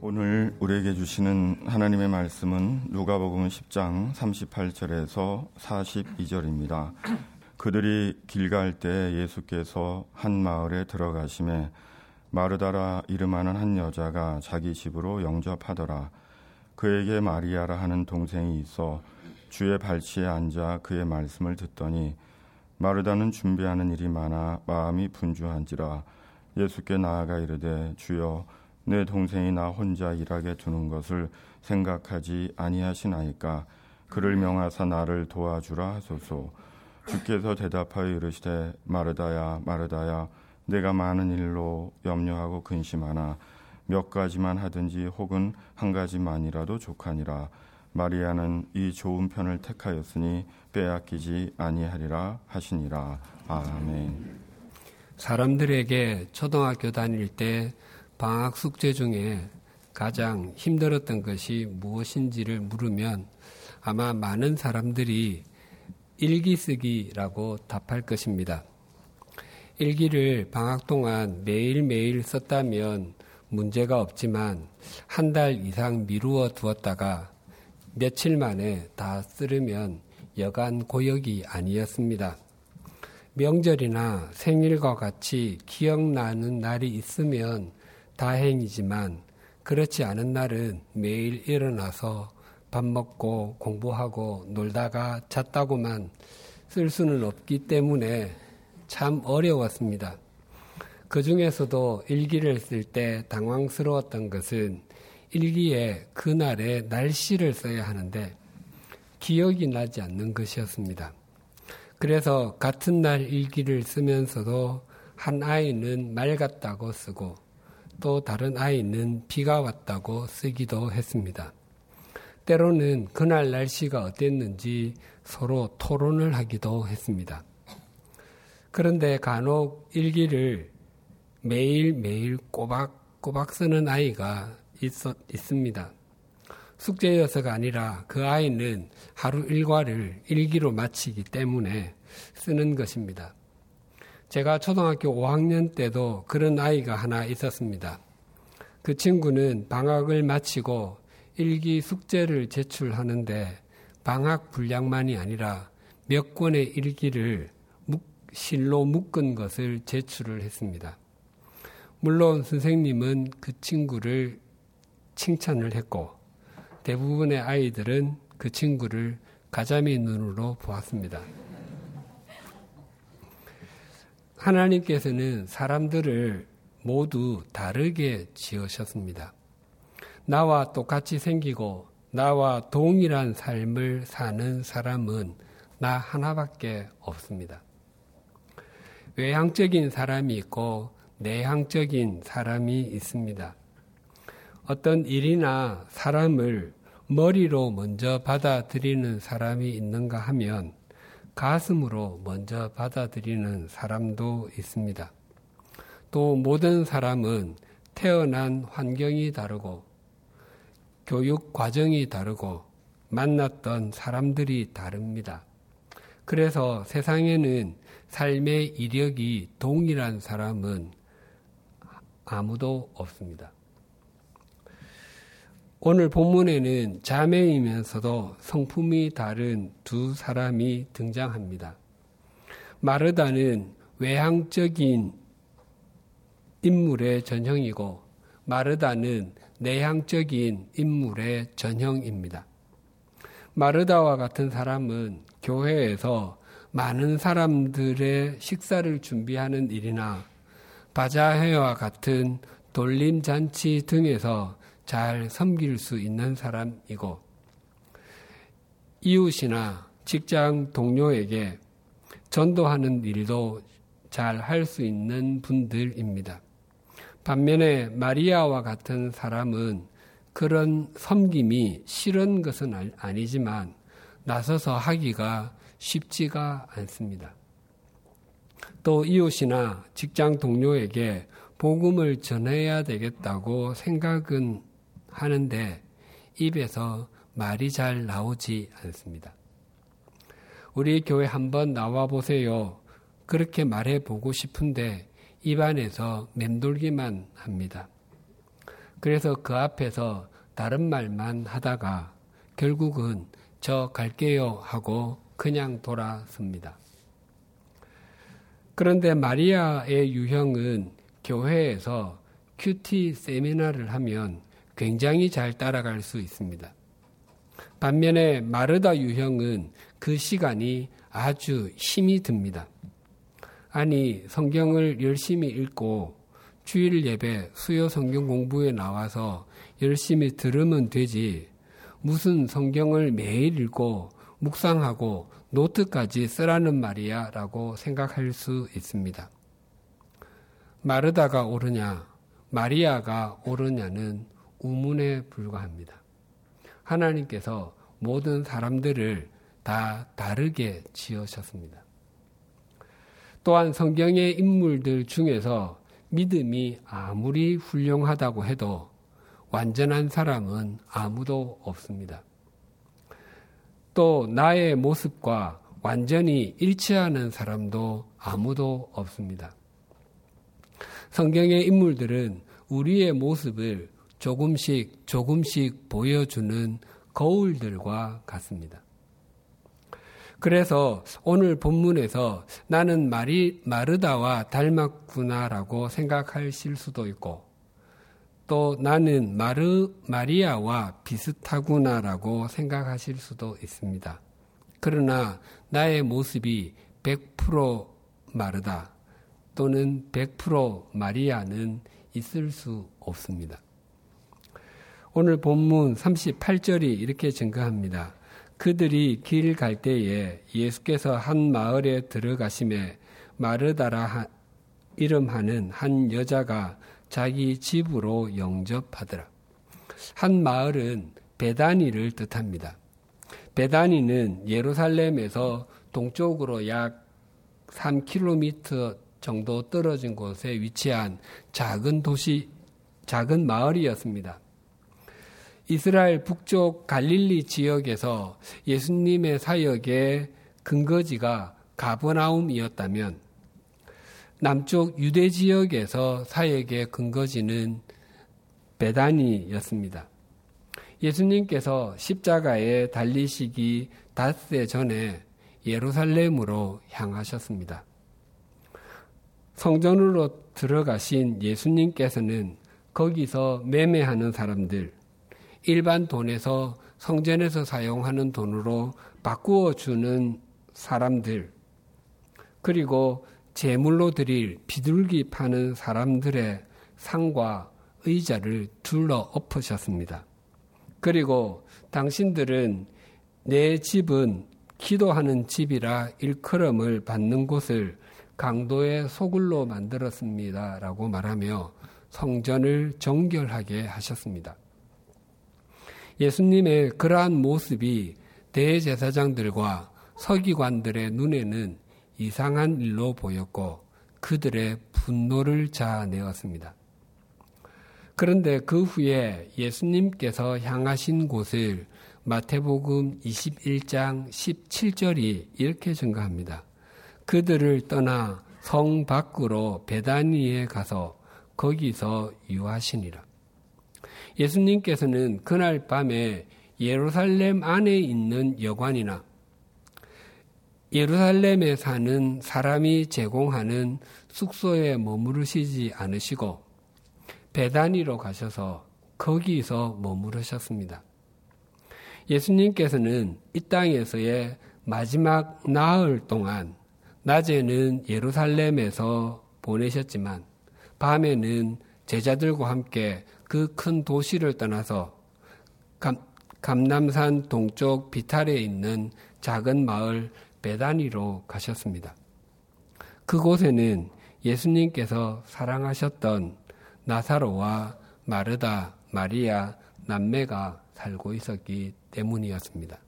오늘 우리에게 주시는 하나님의 말씀은 누가복음 10장 38절에서 42절입니다. 그들이 길 갈 때 예수께서 한 마을에 들어가심에 마르다라 이름하는 한 여자가 자기 집으로 영접하더라. 그에게 마리아라 하는 동생이 있어 주의 발치에 앉아 그의 말씀을 듣더니 마르다는 준비하는 일이 많아 마음이 분주한지라 예수께 나아가 이르되 주여 내 동생이 나 혼자 일하게 두는 것을 생각하지 아니하시나이까? 그를 명하사 나를 도와주라 하소서. 주께서 대답하여 이르시되 마르다야 마르다야 내가 많은 일로 염려하고 근심하나 몇 가지만 하든지 혹은 한 가지만이라도 족하니라. 마리아는 이 좋은 편을 택하였으니 빼앗기지 아니하리라 하시니라. 아멘. 사람들에게 초등학교 다닐 때 방학 숙제 중에 가장 힘들었던 것이 무엇인지를 물으면 아마 많은 사람들이 일기 쓰기라고 답할 것입니다. 일기를 방학 동안 매일매일 썼다면 문제가 없지만 한 달 이상 미루어 두었다가 며칠 만에 다 쓰려면 여간 고역이 아니었습니다. 명절이나 생일과 같이 기억나는 날이 있으면 다행이지만 그렇지 않은 날은 매일 일어나서 밥 먹고 공부하고 놀다가 잤다고만 쓸 수는 없기 때문에 참 어려웠습니다. 그 중에서도 일기를 쓸 때 당황스러웠던 것은 일기에 그날의 날씨를 써야 하는데 기억이 나지 않는 것이었습니다. 그래서 같은 날 일기를 쓰면서도 한 아이는 맑았다고 쓰고 또 다른 아이는 비가 왔다고 쓰기도 했습니다. 때로는 그날 날씨가 어땠는지 서로 토론을 하기도 했습니다. 그런데 간혹 일기를 매일매일 꼬박꼬박 쓰는 아이가 있었, 있습니다. 숙제여서가 아니라 그 아이는 하루 일과를 일기로 마치기 때문에 쓰는 것입니다. 제가 초등학교 5학년 때도 그런 아이가 하나 있었습니다. 그 친구는 방학을 마치고 일기 숙제를 제출하는데 방학 분량만이 아니라 몇 권의 일기를 실로 묶은 것을 제출을 했습니다. 물론 선생님은 그 친구를 칭찬을 했고 대부분의 아이들은 그 친구를 가자미 눈으로 보았습니다. 하나님께서는 사람들을 모두 다르게 지으셨습니다. 나와 똑같이 생기고 나와 동일한 삶을 사는 사람은 나 하나밖에 없습니다. 외향적인 사람이 있고 내향적인 사람이 있습니다. 어떤 일이나 사람을 머리로 먼저 받아들이는 사람이 있는가 하면 가슴으로 먼저 받아들이는 사람도 있습니다. 또 모든 사람은 태어난 환경이 다르고 교육 과정이 다르고 만났던 사람들이 다릅니다. 그래서 세상에는 삶의 이력이 동일한 사람은 아무도 없습니다. 오늘 본문에는 자매이면서도 성품이 다른 두 사람이 등장합니다. 마르다는 외향적인 인물의 전형이고 마르다는 내향적인 인물의 전형입니다. 마르다와 같은 사람은 교회에서 많은 사람들의 식사를 준비하는 일이나 바자회와 같은 돌림잔치 등에서 잘 섬길 수 있는 사람이고 이웃이나 직장 동료에게 전도하는 일도 잘 할 수 있는 분들입니다. 반면에 마리아와 같은 사람은 그런 섬김이 싫은 것은 아니지만 나서서 하기가 쉽지가 않습니다. 또 이웃이나 직장 동료에게 복음을 전해야 되겠다고 생각은 하는데 입에서 말이 잘 나오지 않습니다. 우리 교회 한번 나와 보세요. 그렇게 말해 보고 싶은데 입안에서 맴돌기만 합니다. 그래서 그 앞에서 다른 말만 하다가 결국은 저 갈게요 하고 그냥 돌아섭니다. 그런데 마리아의 유형은 교회에서 큐티 세미나를 하면 굉장히 잘 따라갈 수 있습니다. 반면에 마르다 유형은 그 시간이 아주 힘이 듭니다. 아니, 성경을 열심히 읽고 주일 예배, 수요 성경 공부에 나와서 열심히 들으면 되지. 무슨 성경을 매일 읽고 묵상하고 노트까지 쓰라는 말이야 라고 생각할 수 있습니다. 마르다가 옳으냐, 마리아가 옳으냐는 우문에 불과합니다. 하나님께서 모든 사람들을 다 다르게 지으셨습니다. 또한 성경의 인물들 중에서 믿음이 아무리 훌륭하다고 해도 완전한 사람은 아무도 없습니다. 또 나의 모습과 완전히 일치하는 사람도 아무도 없습니다. 성경의 인물들은 우리의 모습을 조금씩 조금씩 보여주는 거울들과 같습니다. 그래서 오늘 본문에서 나는 마리, 마르다와 닮았구나라고 생각하실 수도 있고 또 나는 마르, 마리아와 비슷하구나라고 생각하실 수도 있습니다. 그러나 나의 모습이 100% 마르다 또는 100% 마리아는 있을 수 없습니다. 오늘 본문 38절이 이렇게 증거합니다. 그들이 길 갈 때에 예수께서 한 마을에 들어가심에 마르다라 이름하는 한 여자가 자기 집으로 영접하더라. 한 마을은 베다니를 뜻합니다. 베다니는 예루살렘에서 동쪽으로 약 3km 정도 떨어진 곳에 위치한 작은 도시, 작은 마을이었습니다. 이스라엘 북쪽 갈릴리 지역에서 예수님의 사역의 근거지가 가버나움이었다면 남쪽 유대 지역에서 사역의 근거지는 베다니였습니다. 예수님께서 십자가에 달리시기 닷새 전에 예루살렘으로 향하셨습니다. 성전으로 들어가신 예수님께서는 거기서 매매하는 사람들, 일반 돈에서 성전에서 사용하는 돈으로 바꾸어 주는 사람들, 그리고 제물로 드릴 비둘기 파는 사람들의 상과 의자를 둘러 엎으셨습니다. 그리고 당신들은 내 집은 기도하는 집이라 일컬음을 받는 곳을 강도의 소굴로 만들었습니다. 라고 말하며 성전을 정결하게 하셨습니다. 예수님의 그러한 모습이 대제사장들과 서기관들의 눈에는 이상한 일로 보였고 그들의 분노를 자아내었습니다. 그런데 그 후에 예수님께서 향하신 곳을 마태복음 21장 17절이 이렇게 증가합니다. 그들을 떠나 성 밖으로 베다니에 가서 거기서 유하시니라. 예수님께서는 그날 밤에 예루살렘 안에 있는 여관이나 예루살렘에 사는 사람이 제공하는 숙소에 머무르시지 않으시고 베다니로 가셔서 거기서 머무르셨습니다. 예수님께서는 이 땅에서의 마지막 나흘 동안 낮에는 예루살렘에서 보내셨지만 밤에는 제자들과 함께 그 큰 도시를 떠나서 감, 감남산 동쪽 비탈에 있는 작은 마을 베다니로 가셨습니다. 그곳에는 예수님께서 사랑하셨던 나사로와 마르다, 마리아, 남매가 살고 있었기 때문이었습니다.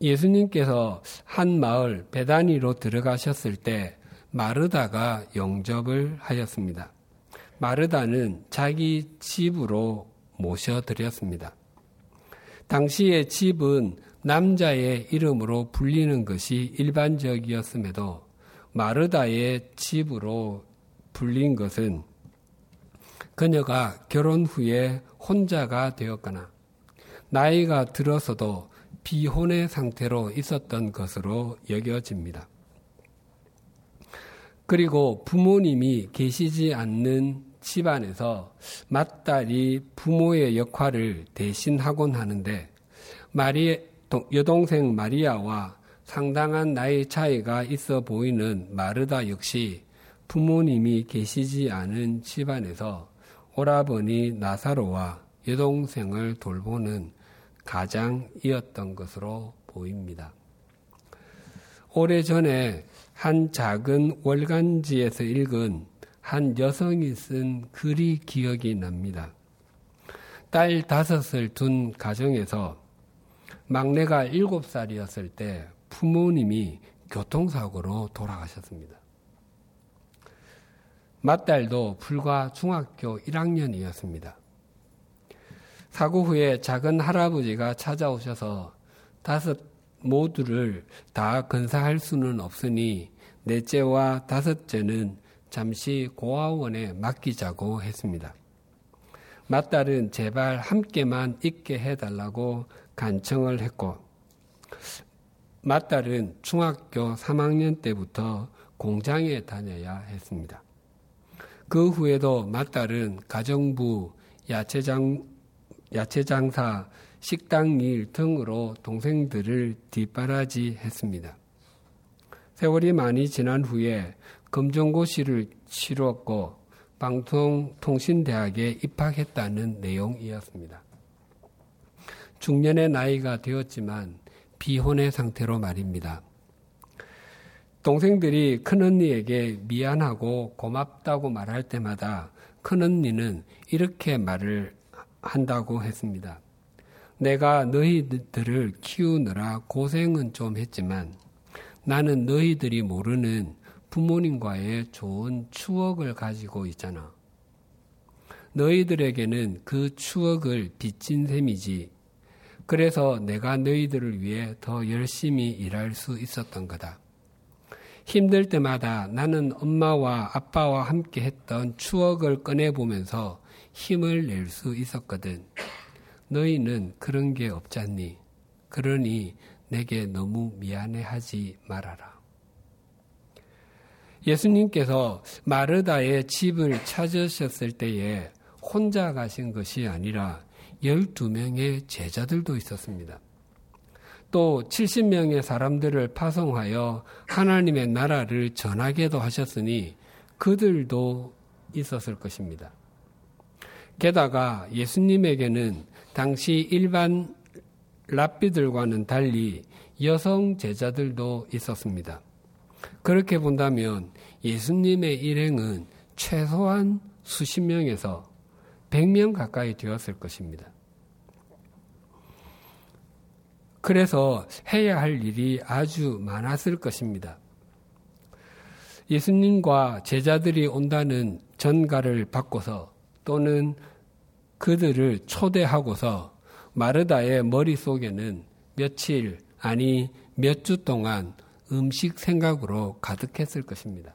예수님께서 한 마을 베다니로 들어가셨을 때 마르다가 영접을 하였습니다. 마르다는 자기 집으로 모셔드렸습니다. 당시의 집은 남자의 이름으로 불리는 것이 일반적이었음에도 마르다의 집으로 불린 것은 그녀가 결혼 후에 혼자가 되었거나 나이가 들어서도 비혼의 상태로 있었던 것으로 여겨집니다. 그리고 부모님이 계시지 않는 집안에서 맏딸이 부모의 역할을 대신하곤 하는데 마리 여동생 마리아와 상당한 나이 차이가 있어 보이는 마르다 역시 부모님이 계시지 않은 집안에서 오라버니 나사로와 여동생을 돌보는 가장이었던 것으로 보입니다. 오래전에 한 작은 월간지에서 읽은 한 여성이 쓴 글이 기억이 납니다. 딸 다섯을 둔 가정에서 막내가 일곱 살이었을 때 부모님이 교통사고로 돌아가셨습니다. 맏딸도 불과 중학교 1학년이었습니다. 사고 후에 작은 할아버지가 찾아오셔서 다섯 모두를 다 건사할 수는 없으니 넷째와 다섯째는 잠시 고아원에 맡기자고 했습니다. 맏딸은 제발 함께만 있게 해달라고 간청을 했고, 맏딸은 중학교 3학년 때부터 공장에 다녀야 했습니다. 그 후에도 맏딸은 가정부, 야채장, 야채장사, 식당 일 등으로 동생들을 뒷바라지 했습니다. 세월이 많이 지난 후에 검정고시를 치루었고 방통통신대학에 입학했다는 내용이었습니다. 중년의 나이가 되었지만 비혼의 상태로 말입니다. 동생들이 큰언니에게 미안하고 고맙다고 말할 때마다 큰언니는 이렇게 말을 한다고 했습니다. 내가 너희들을 키우느라 고생은 좀 했지만 나는 너희들이 모르는 부모님과의 좋은 추억을 가지고 있잖아. 너희들에게는 그 추억을 빚진 셈이지. 그래서 내가 너희들을 위해 더 열심히 일할 수 있었던 거다. 힘들 때마다 나는 엄마와 아빠와 함께 했던 추억을 꺼내보면서 힘을 낼 수 있었거든. 너희는 그런 게 없잖니. 그러니 내게 너무 미안해하지 말아라. 예수님께서 마르다의 집을 찾으셨을 때에 혼자 가신 것이 아니라 12명의 제자들도 있었습니다. 또 70명의 사람들을 파송하여 하나님의 나라를 전하게도 하셨으니 그들도 있었을 것입니다. 게다가 예수님에게는 당시 일반 랍비들과는 달리 여성 제자들도 있었습니다. 그렇게 본다면 예수님의 일행은 최소한 수십 명에서 100명 가까이 되었을 것입니다. 그래서 해야 할 일이 아주 많았을 것입니다. 예수님과 제자들이 온다는 전가를 바꿔서 또는 그들을 초대하고서 마르다의 머릿속에는 며칠, 아니 몇 주 동안 음식 생각으로 가득했을 것입니다.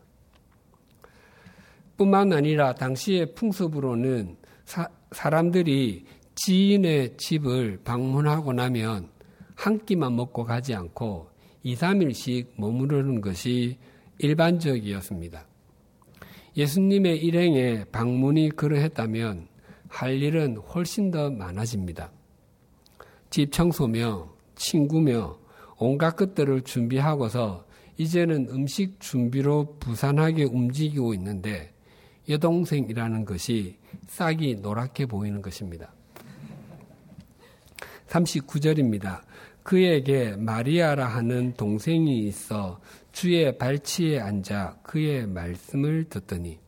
뿐만 아니라 당시의 풍습으로는 사, 사람들이 지인의 집을 방문하고 나면 한 끼만 먹고 가지 않고 2, 3일씩 머무르는 것이 일반적이었습니다. 예수님의 일행에 방문이 그러했다면 할 일은 훨씬 더 많아집니다. 집 청소며 친구며 온갖 것들을 준비하고서 이제는 음식 준비로 부산하게 움직이고 있는데 여동생이라는 것이 싹이 노랗게 보이는 것입니다. 39절입니다. 그에게 마리아라 하는 동생이 있어 주의 발치에 앉아 그의 말씀을 듣더니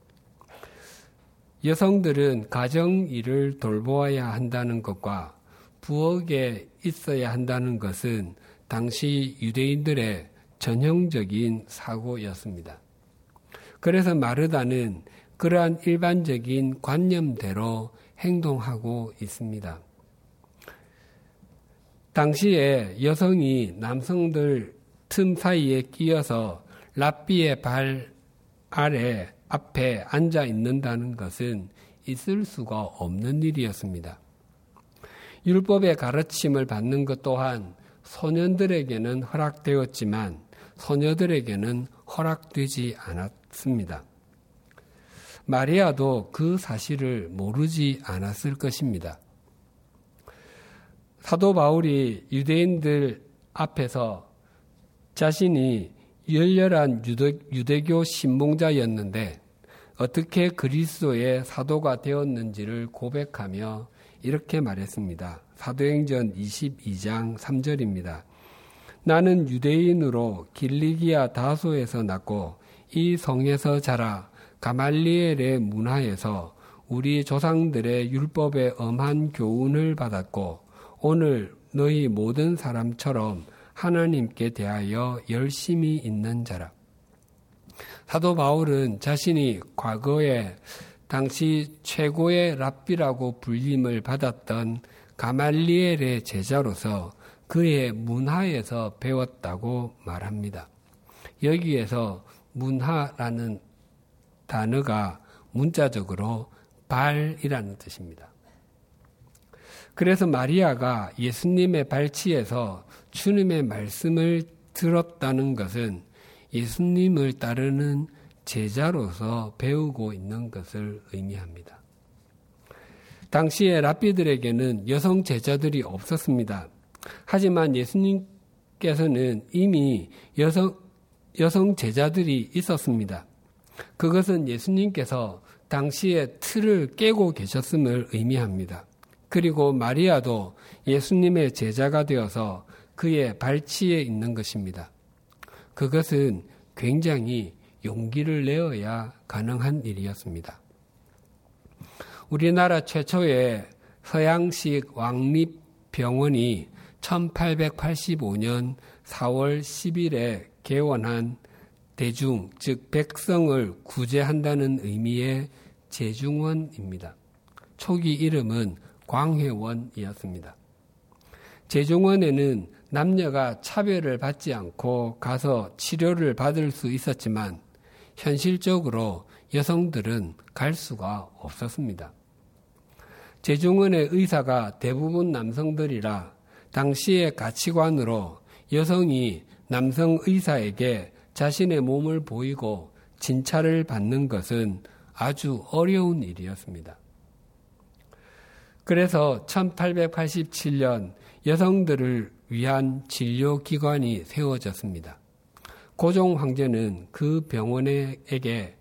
여성들은 가정 일을 돌보아야 한다는 것과 부엌에 있어야 한다는 것은 당시 유대인들의 전형적인 사고였습니다. 그래서 마르다는 그러한 일반적인 관념대로 행동하고 있습니다. 당시에 여성이 남성들 틈 사이에 끼어서 랍비의 발 아래 앞에 앉아 있는다는 것은 있을 수가 없는 일이었습니다. 율법의 가르침을 받는 것 또한 소년들에게는 허락되었지만 소녀들에게는 허락되지 않았습니다. 마리아도 그 사실을 모르지 않았을 것입니다. 사도 바울이 유대인들 앞에서 자신이 열렬한 유대, 교 신봉자였는데 어떻게 그리스도의 사도가 되었는지를 고백하며 이렇게 말했습니다. 사도행전 22장 3절입니다. 나는 유대인으로 길리기아 다소에서 났고 이 성에서 자라 가말리엘의 문화에서 우리 조상들의 율법의 엄한 교훈을 받았고 오늘 너희 모든 사람처럼 하나님께 대하여 열심히 있는 자라. 사도 바울은 자신이 과거에 당시 최고의 랍비라고 불림을 받았던 가말리엘의 제자로서 그의 문화에서 배웠다고 말합니다. 여기에서 문화라는 단어가 문자적으로 발이라는 뜻입니다. 그래서 마리아가 예수님의 발치에서 주님의 말씀을 들었다는 것은 예수님을 따르는 제자로서 배우고 있는 것을 의미합니다. 당시에 랍비들에게는 여성 제자들이 없었습니다. 하지만 예수님께서는 이미 여성, 여성 제자들이 있었습니다. 그것은 예수님께서 당시에 틀을 깨고 계셨음을 의미합니다. 그리고 마리아도 예수님의 제자가 되어서 그의 발치에 있는 것입니다. 그것은 굉장히 용기를 내어야 가능한 일이었습니다. 우리나라 최초의 서양식 왕립 병원이 1885년 4월 10일에 개원한 대중, 즉 백성을 구제한다는 의미의 제중원입니다. 초기 이름은 광해원이었습니다. 제중원에는 남녀가 차별을 받지 않고 가서 치료를 받을 수 있었지만 현실적으로 여성들은 갈 수가 없었습니다. 제중원의 의사가 대부분 남성들이라 당시의 가치관으로 여성이 남성 의사에게 자신의 몸을 보이고 진찰을 받는 것은 아주 어려운 일이었습니다. 그래서 1887년 여성들을 위한 진료기관이 세워졌습니다. 고종 황제는 그 병원에게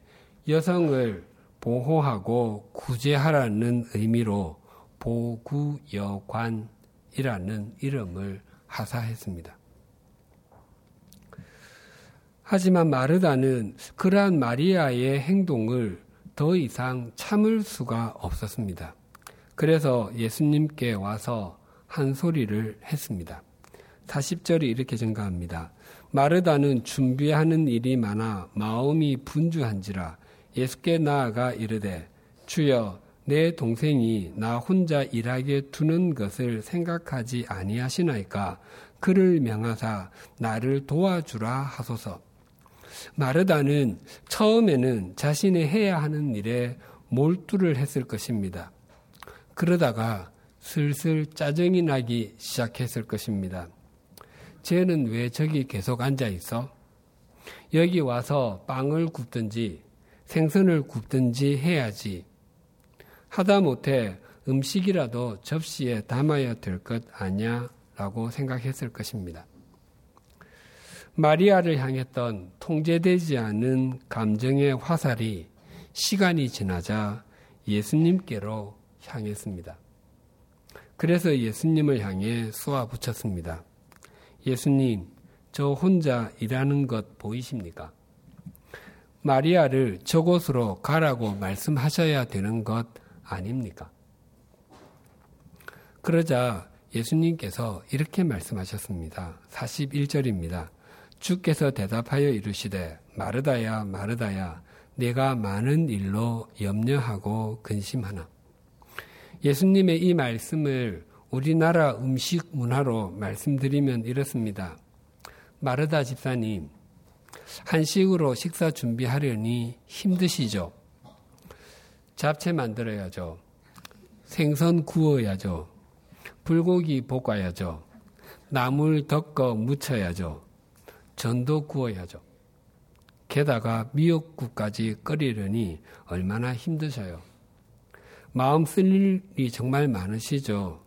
여성을 보호하고 구제하라는 의미로 보구여관이라는 이름을 하사했습니다. 하지만 마르다는 그러한 마리아의 행동을 더 이상 참을 수가 없었습니다. 그래서 예수님께 와서 한 소리를 했습니다. 40절이 이렇게 증가합니다. 마르다는 준비하는 일이 많아 마음이 분주한지라 예수께 나아가 이르되 주여 내 동생이 나 혼자 일하게 두는 것을 생각하지 아니하시나이까 그를 명하사 나를 도와주라 하소서. 마르다는 처음에는 자신이 해야 하는 일에 몰두를 했을 것입니다. 그러다가 슬슬 짜증이 나기 시작했을 것입니다. 쟤는 왜 저기 계속 앉아 있어? 여기 와서 빵을 굽든지 생선을 굽든지 해야지. 하다 못해 음식이라도 접시에 담아야 될 것 아냐? 라고 생각했을 것입니다. 마리아를 향했던 통제되지 않은 감정의 화살이 시간이 지나자 예수님께로 향했습니다. 그래서 예수님을 향해 쏘아 붙였습니다. 예수님, 저 혼자 일하는 것 보이십니까? 마리아를 저곳으로 가라고 말씀하셔야 되는 것 아닙니까? 그러자 예수님께서 이렇게 말씀하셨습니다. 41절입니다. 주께서 대답하여 이르시되 마르다야 마르다야 내가 많은 일로 염려하고 근심하나 예수님의 이 말씀을 우리나라 음식 문화로 말씀드리면 이렇습니다. 마르다 집사님 한식으로 식사 준비하려니 힘드시죠? 잡채 만들어야죠. 생선 구워야죠. 불고기 볶아야죠. 나물 덮어 무쳐야죠. 전도 구워야죠. 게다가 미역국까지 끓이려니 얼마나 힘드셔요. 마음 쓸 일이 정말 많으시죠.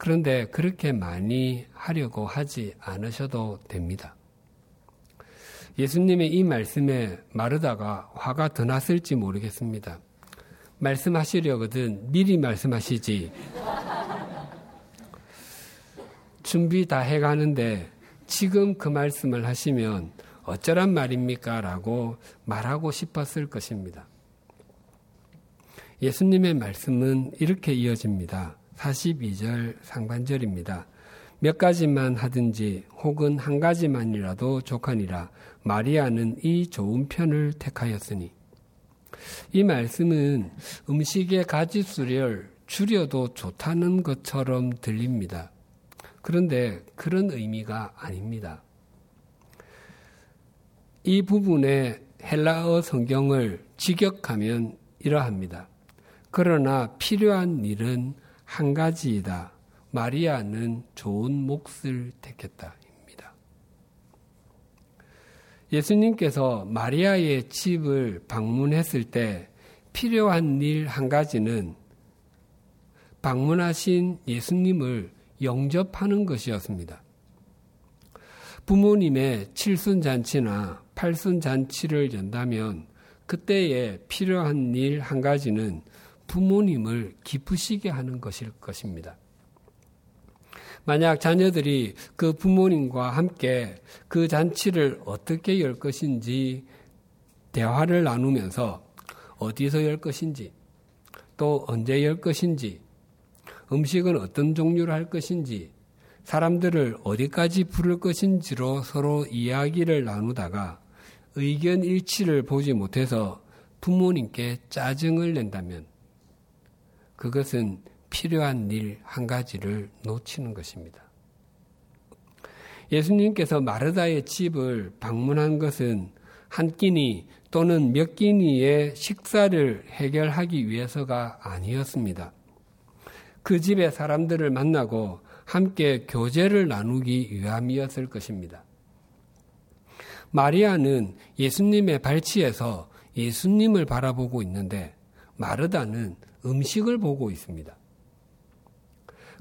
그런데 그렇게 많이 하려고 하지 않으셔도 됩니다. 예수님의 이 말씀에 마르다가 화가 더 났을지 모르겠습니다. 말씀하시려거든 미리 말씀하시지. 준비 다 해가는데 지금 그 말씀을 하시면 어쩌란 말입니까? 라고 말하고 싶었을 것입니다. 예수님의 말씀은 이렇게 이어집니다. 42절 상반절입니다. 몇 가지만 하든지 혹은 한 가지만이라도 족하니라 마리아는 이 좋은 편을 택하였으니 이 말씀은 음식의 가지수를 줄여도 좋다는 것처럼 들립니다. 그런데 그런 의미가 아닙니다. 이 부분의 헬라어 성경을 직역하면 이러합니다. 그러나 필요한 일은 한 가지이다. 마리아는 좋은 몫을 택했다. 입니다. 예수님께서 마리아의 집을 방문했을 때 필요한 일 한 가지는 방문하신 예수님을 영접하는 것이었습니다. 부모님의 칠순잔치나 팔순잔치를 연다면 그때에 필요한 일 한 가지는 부모님을 기쁘시게 하는 것일 것입니다. 만약 자녀들이 그 부모님과 함께 그 잔치를 어떻게 열 것인지 대화를 나누면서 어디서 열 것인지 또 언제 열 것인지 음식은 어떤 종류로 할 것인지 사람들을 어디까지 부를 것인지로 서로 이야기를 나누다가 의견 일치를 보지 못해서 부모님께 짜증을 낸다면 그것은 필요한 일 한 가지를 놓치는 것입니다. 예수님께서 마르다의 집을 방문한 것은 한 끼니 또는 몇 끼니의 식사를 해결하기 위해서가 아니었습니다. 그 집의 사람들을 만나고 함께 교제를 나누기 위함이었을 것입니다. 마리아는 예수님의 발치에서 예수님을 바라보고 있는데 마르다는 음식을 보고 있습니다.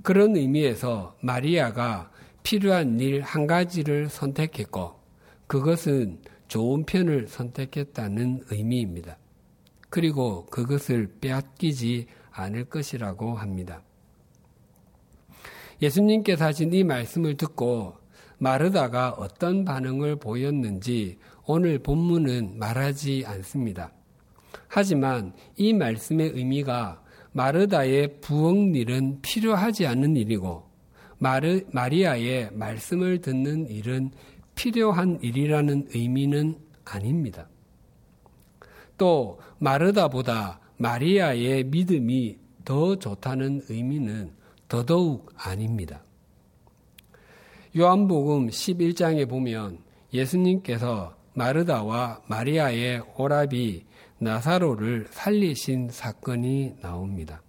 그런 의미에서 마리아가 필요한 일 한 가지를 선택했고 그것은 좋은 편을 선택했다는 의미입니다. 그리고 그것을 빼앗기지 않을 것이라고 합니다. 예수님께서 하신 이 말씀을 듣고 마르다가 어떤 반응을 보였는지 오늘 본문은 말하지 않습니다. 하지만 이 말씀의 의미가 마르다의 부엌일은 필요하지 않은 일이고 마르, 마리아의 말씀을 듣는 일은 필요한 일이라는 의미는 아닙니다. 또 마르다보다 마리아의 믿음이 더 좋다는 의미는 더더욱 아닙니다. 요한복음 11장에 보면 예수님께서 마르다와 마리아의 오랍이 나사로를 살리신 사건이 나옵니다.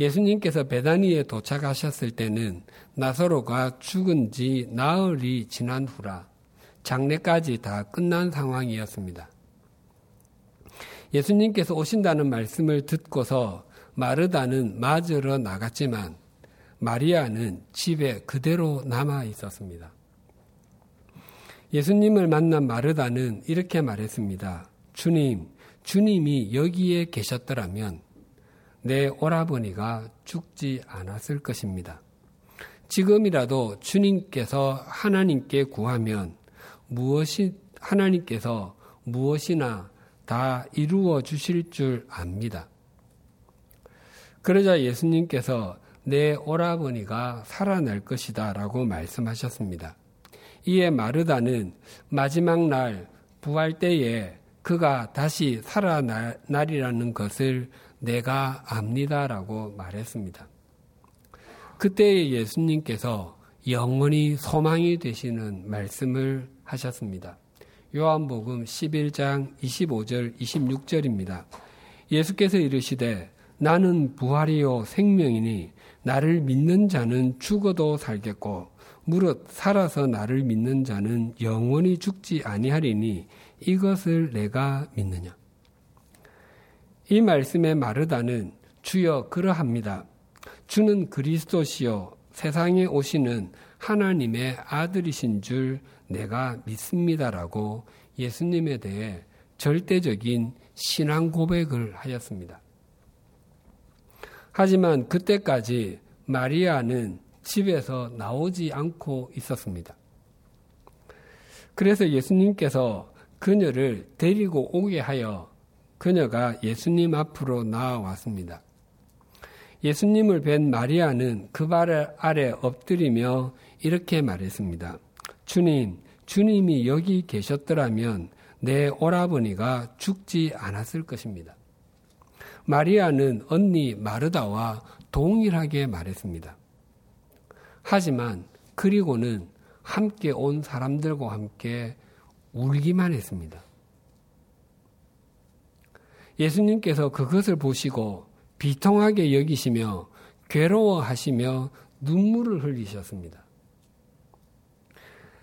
예수님께서 베다니에 도착하셨을 때는 나사로가 죽은 지 나흘이 지난 후라 장례까지 다 끝난 상황이었습니다. 예수님께서 오신다는 말씀을 듣고서 마르다는 맞으러 나갔지만 마리아는 집에 그대로 남아 있었습니다. 예수님을 만난 마르다는 이렇게 말했습니다. 주님, 주님이 여기에 계셨더라면 내 오라버니가 죽지 않았을 것입니다. 지금이라도 주님께서 하나님께 구하면 무엇이 하나님께서 무엇이나 다 이루어 주실 줄 압니다. 그러자 예수님께서 내 오라버니가 살아날 것이다 라고 말씀하셨습니다. 이에 마르다는 마지막 날 부활 때에 그가 다시 살아나리라는 것을 내가 압니다라고 말했습니다. 그때 예수님께서 영원히 소망이 되시는 말씀을 하셨습니다. 요한복음 11장 25절 26절입니다. 예수께서 이르시되 나는 부활이요 생명이니 나를 믿는 자는 죽어도 살겠고 무릇 살아서 나를 믿는 자는 영원히 죽지 아니하리니 이것을 내가 믿느냐. 이 말씀의 마르다는 주여 그러합니다. 주는 그리스도시요 세상에 오시는 하나님의 아들이신 줄 내가 믿습니다라고 예수님에 대해 절대적인 신앙 고백을 하였습니다. 하지만 그때까지 마리아는 집에서 나오지 않고 있었습니다. 그래서 예수님께서 그녀를 데리고 오게 하여 그녀가 예수님 앞으로 나와왔습니다. 예수님을 뵌 마리아는 그 발 아래 엎드리며 이렇게 말했습니다. 주님, 주님이 여기 계셨더라면 내 오라버니가 죽지 않았을 것입니다. 마리아는 언니 마르다와 동일하게 말했습니다. 하지만 그리고는 함께 온 사람들과 함께 울기만 했습니다. 예수님께서 그것을 보시고 비통하게 여기시며 괴로워하시며 눈물을 흘리셨습니다.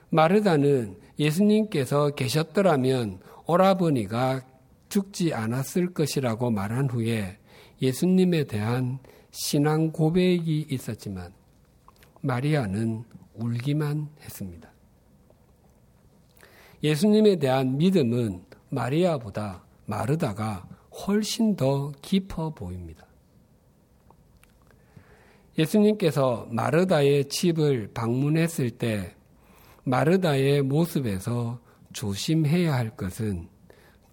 마르다는 예수님께서 계셨더라면 오라버니가 죽지 않았을 것이라고 말한 후에 예수님에 대한 신앙 고백이 있었지만 마리아는 울기만 했습니다. 예수님에 대한 믿음은 마리아보다 마르다가 훨씬 더 깊어 보입니다. 예수님께서 마르다의 집을 방문했을 때 마르다의 모습에서 조심해야 할 것은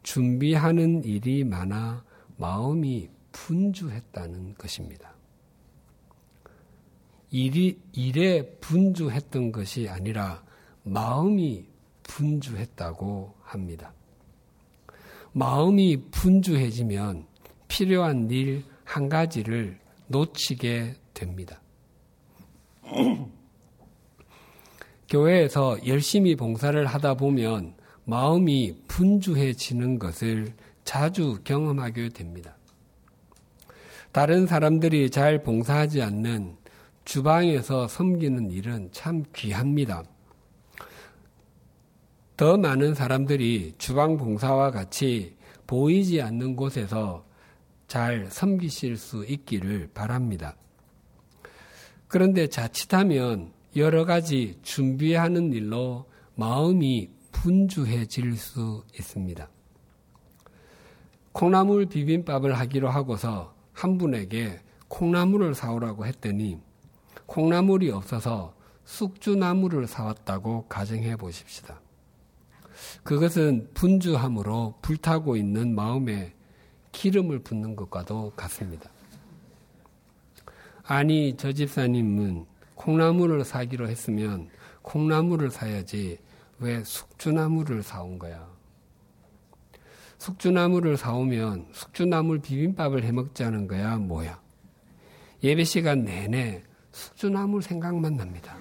준비하는 일이 많아 마음이 분주했다는 것입니다. 일이, 일에 분주했던 것이 아니라 마음이 분주했다고 합니다. 마음이 분주해지면 필요한 일 한 가지를 놓치게 됩니다. 교회에서 열심히 봉사를 하다 보면 마음이 분주해지는 것을 자주 경험하게 됩니다. 다른 사람들이 잘 봉사하지 않는 주방에서 섬기는 일은 참 귀합니다. 더 많은 사람들이 주방 봉사와 같이 보이지 않는 곳에서 잘 섬기실 수 있기를 바랍니다. 그런데 자칫하면 여러 가지 준비하는 일로 마음이 분주해질 수 있습니다. 콩나물 비빔밥을 하기로 하고서 한 분에게 콩나물을 사오라고 했더니 콩나물이 없어서 숙주나물을 사왔다고 가정해 보십시다. 그것은 분주함으로 불타고 있는 마음에 기름을 붓는 것과도 같습니다. 아니, 저 집사님은 콩나물을 사기로 했으면 콩나물을 사야지 왜 숙주나물을 사온 거야? 숙주나물을 사오면 숙주나물 비빔밥을 해 먹자는 거야, 뭐야? 예배 시간 내내 숙주나물 생각만 납니다.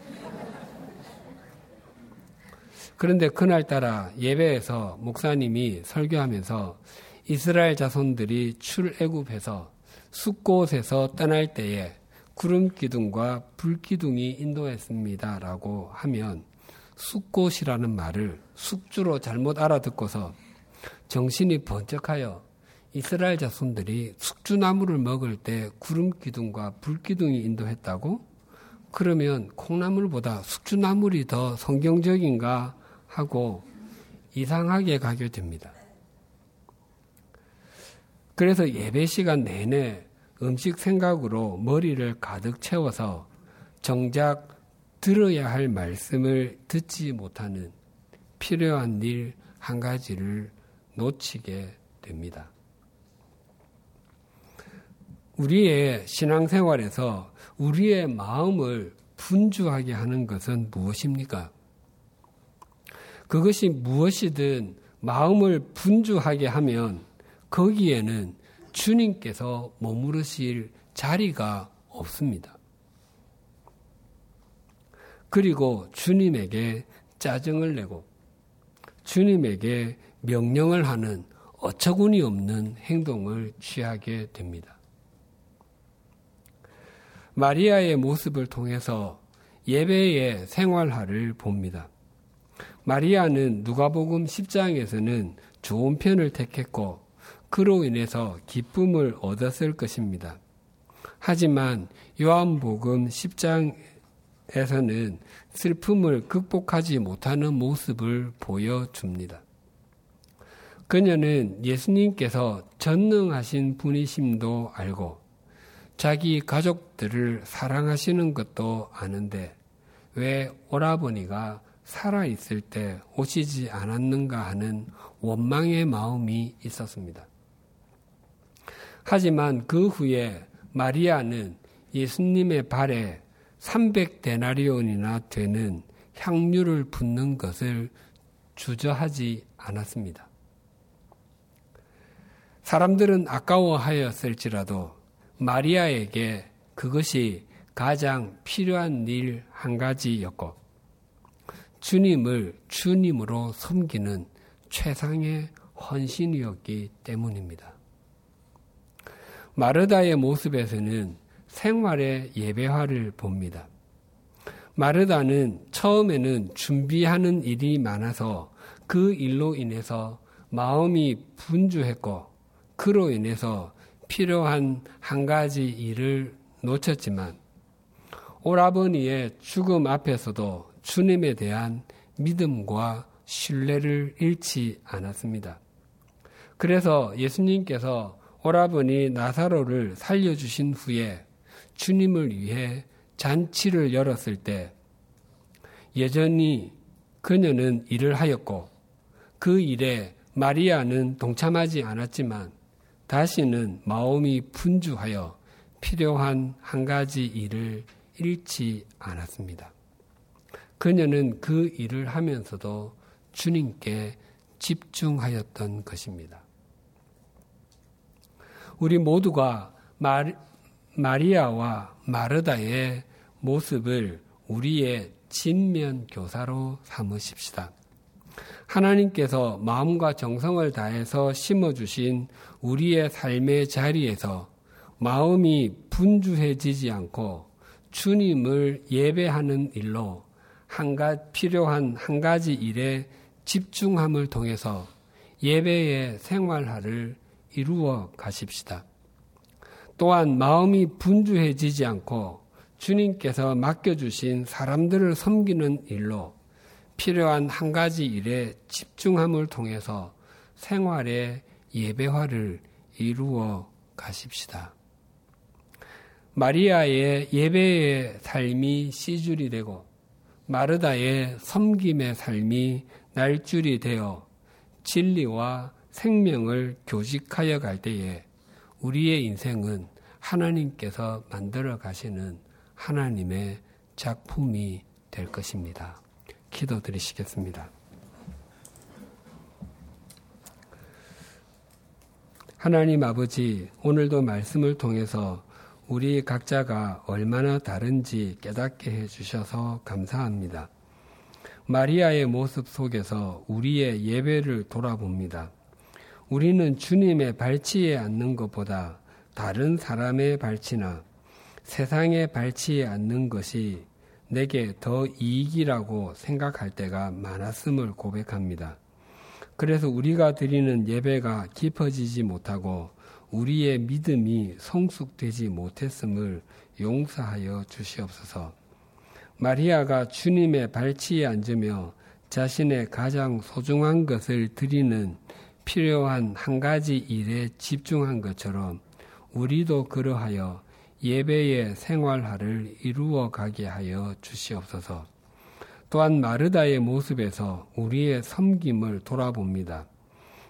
그런데 그날따라 예배에서 목사님이 설교하면서 이스라엘 자손들이 출애굽해서 숲곳에서 떠날 때에 구름 기둥과 불 기둥이 인도했습니다라고 하면 숲곳이라는 말을 숙주로 잘못 알아듣고서 정신이 번쩍하여 이스라엘 자손들이 숙주나무를 먹을 때 구름 기둥과 불 기둥이 인도했다고? 그러면 콩나물보다 숙주나물이 더 성경적인가 하고 이상하게 가게 됩니다. 그래서 예배 시간 내내 음식 생각으로 머리를 가득 채워서 정작 들어야 할 말씀을 듣지 못하는 필요한 일 한 가지를 놓치게 됩니다. 우리의 신앙생활에서 우리의 마음을 분주하게 하는 것은 무엇입니까? 그것이 무엇이든 마음을 분주하게 하면 거기에는 주님께서 머무르실 자리가 없습니다. 그리고 주님에게 짜증을 내고 주님에게 명령을 하는 어처구니 없는 행동을 취하게 됩니다. 마리아의 모습을 통해서 예배의 생활화를 봅니다. 마리아는 누가복음 10장에서는 좋은 편을 택했고 그로 인해서 기쁨을 얻었을 것입니다. 하지만 요한복음 10장에서는 슬픔을 극복하지 못하는 모습을 보여줍니다. 그녀는 예수님께서 전능하신 분이심도 알고 자기 가족들을 사랑하시는 것도 아는데 왜 오라버니가 살아있을 때 오시지 않았는가 하는 원망의 마음이 있었습니다. 하지만 그 후에 마리아는 예수님의 발에 300데나리온이나 되는 향유를 붓는 것을 주저하지 않았습니다. 사람들은 아까워하였을지라도 마리아에게 그것이 가장 필요한 일 한 가지였고 주님을 주님으로 섬기는 최상의 헌신이었기 때문입니다. 마르다의 모습에서는 생활의 예배화를 봅니다. 마르다는 처음에는 준비하는 일이 많아서 그 일로 인해서 마음이 분주했고 그로 인해서 필요한 한 가지 일을 놓쳤지만 오라버니의 죽음 앞에서도 주님에 대한 믿음과 신뢰를 잃지 않았습니다. 그래서 예수님께서 오라버니 나사로를 살려주신 후에 주님을 위해 잔치를 열었을 때 여전히 그녀는 일을 하였고 그 일에 마리아는 동참하지 않았지만 다시는 마음이 분주하여 필요한 한 가지 일을 잃지 않았습니다. 그녀는 그 일을 하면서도 주님께 집중하였던 것입니다. 우리 모두가 마리, 마리아와 마르다의 모습을 우리의 진면 교사로 삼으십시다. 하나님께서 마음과 정성을 다해서 심어주신 우리의 삶의 자리에서 마음이 분주해지지 않고 주님을 예배하는 일로 한 가지 필요한 한 가지 일에 집중함을 통해서 예배의 생활화를 이루어 가십시다. 또한 마음이 분주해지지 않고 주님께서 맡겨주신 사람들을 섬기는 일로 필요한 한 가지 일에 집중함을 통해서 생활의 예배화를 이루어 가십시다. 마리아의 예배의 삶이 씨줄이 되고 마르다의 섬김의 삶이 날줄이 되어 진리와 생명을 교직하여 갈 때에 우리의 인생은 하나님께서 만들어 가시는 하나님의 작품이 될 것입니다. 기도 드리시겠습니다. 하나님 아버지, 오늘도 말씀을 통해서 우리 각자가 얼마나 다른지 깨닫게 해주셔서 감사합니다. 마리아의 모습 속에서 우리의 예배를 돌아봅니다. 우리는 주님의 발치에 앉는 것보다 다른 사람의 발치나 세상의 발치에 앉는 것이 내게 더 이익이라고 생각할 때가 많았음을 고백합니다. 그래서 우리가 드리는 예배가 깊어지지 못하고 우리의 믿음이 성숙되지 못했음을 용서하여 주시옵소서. 마리아가 주님의 발치에 앉으며 자신의 가장 소중한 것을 드리는 필요한 한 가지 일에 집중한 것처럼 우리도 그러하여 예배의 생활화를 이루어 가게 하여 주시옵소서. 또한 마르다의 모습에서 우리의 섬김을 돌아봅니다.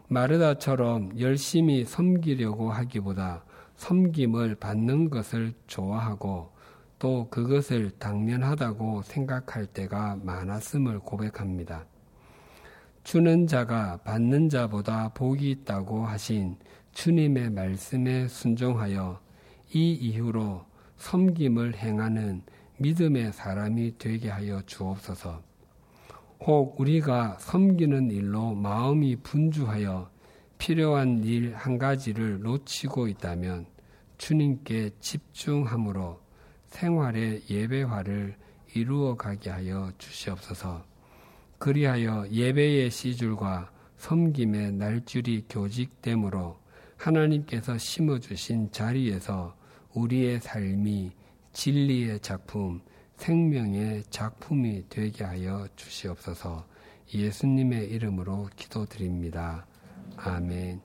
마르다처럼 열심히 섬기려고 하기보다 섬김을 받는 것을 좋아하고 또 그것을 당면하다고 생각할 때가 많았음을 고백합니다. 주는 자가 받는 자보다 복이 있다고 하신 주님의 말씀에 순종하여 이 이후로 섬김을 행하는 믿음의 사람이 되게 하여 주옵소서. 혹 우리가 섬기는 일로 마음이 분주하여 필요한 일 한 가지를 놓치고 있다면 주님께 집중함으로 생활의 예배화를 이루어 가게 하여 주시옵소서. 그리하여 예배의 시줄과 섬김의 날줄이 교직됨으로 하나님께서 심어주신 자리에서 우리의 삶이 진리의 작품, 생명의 작품이 되게 하여 주시옵소서 예수님의 이름으로 기도드립니다. 아멘.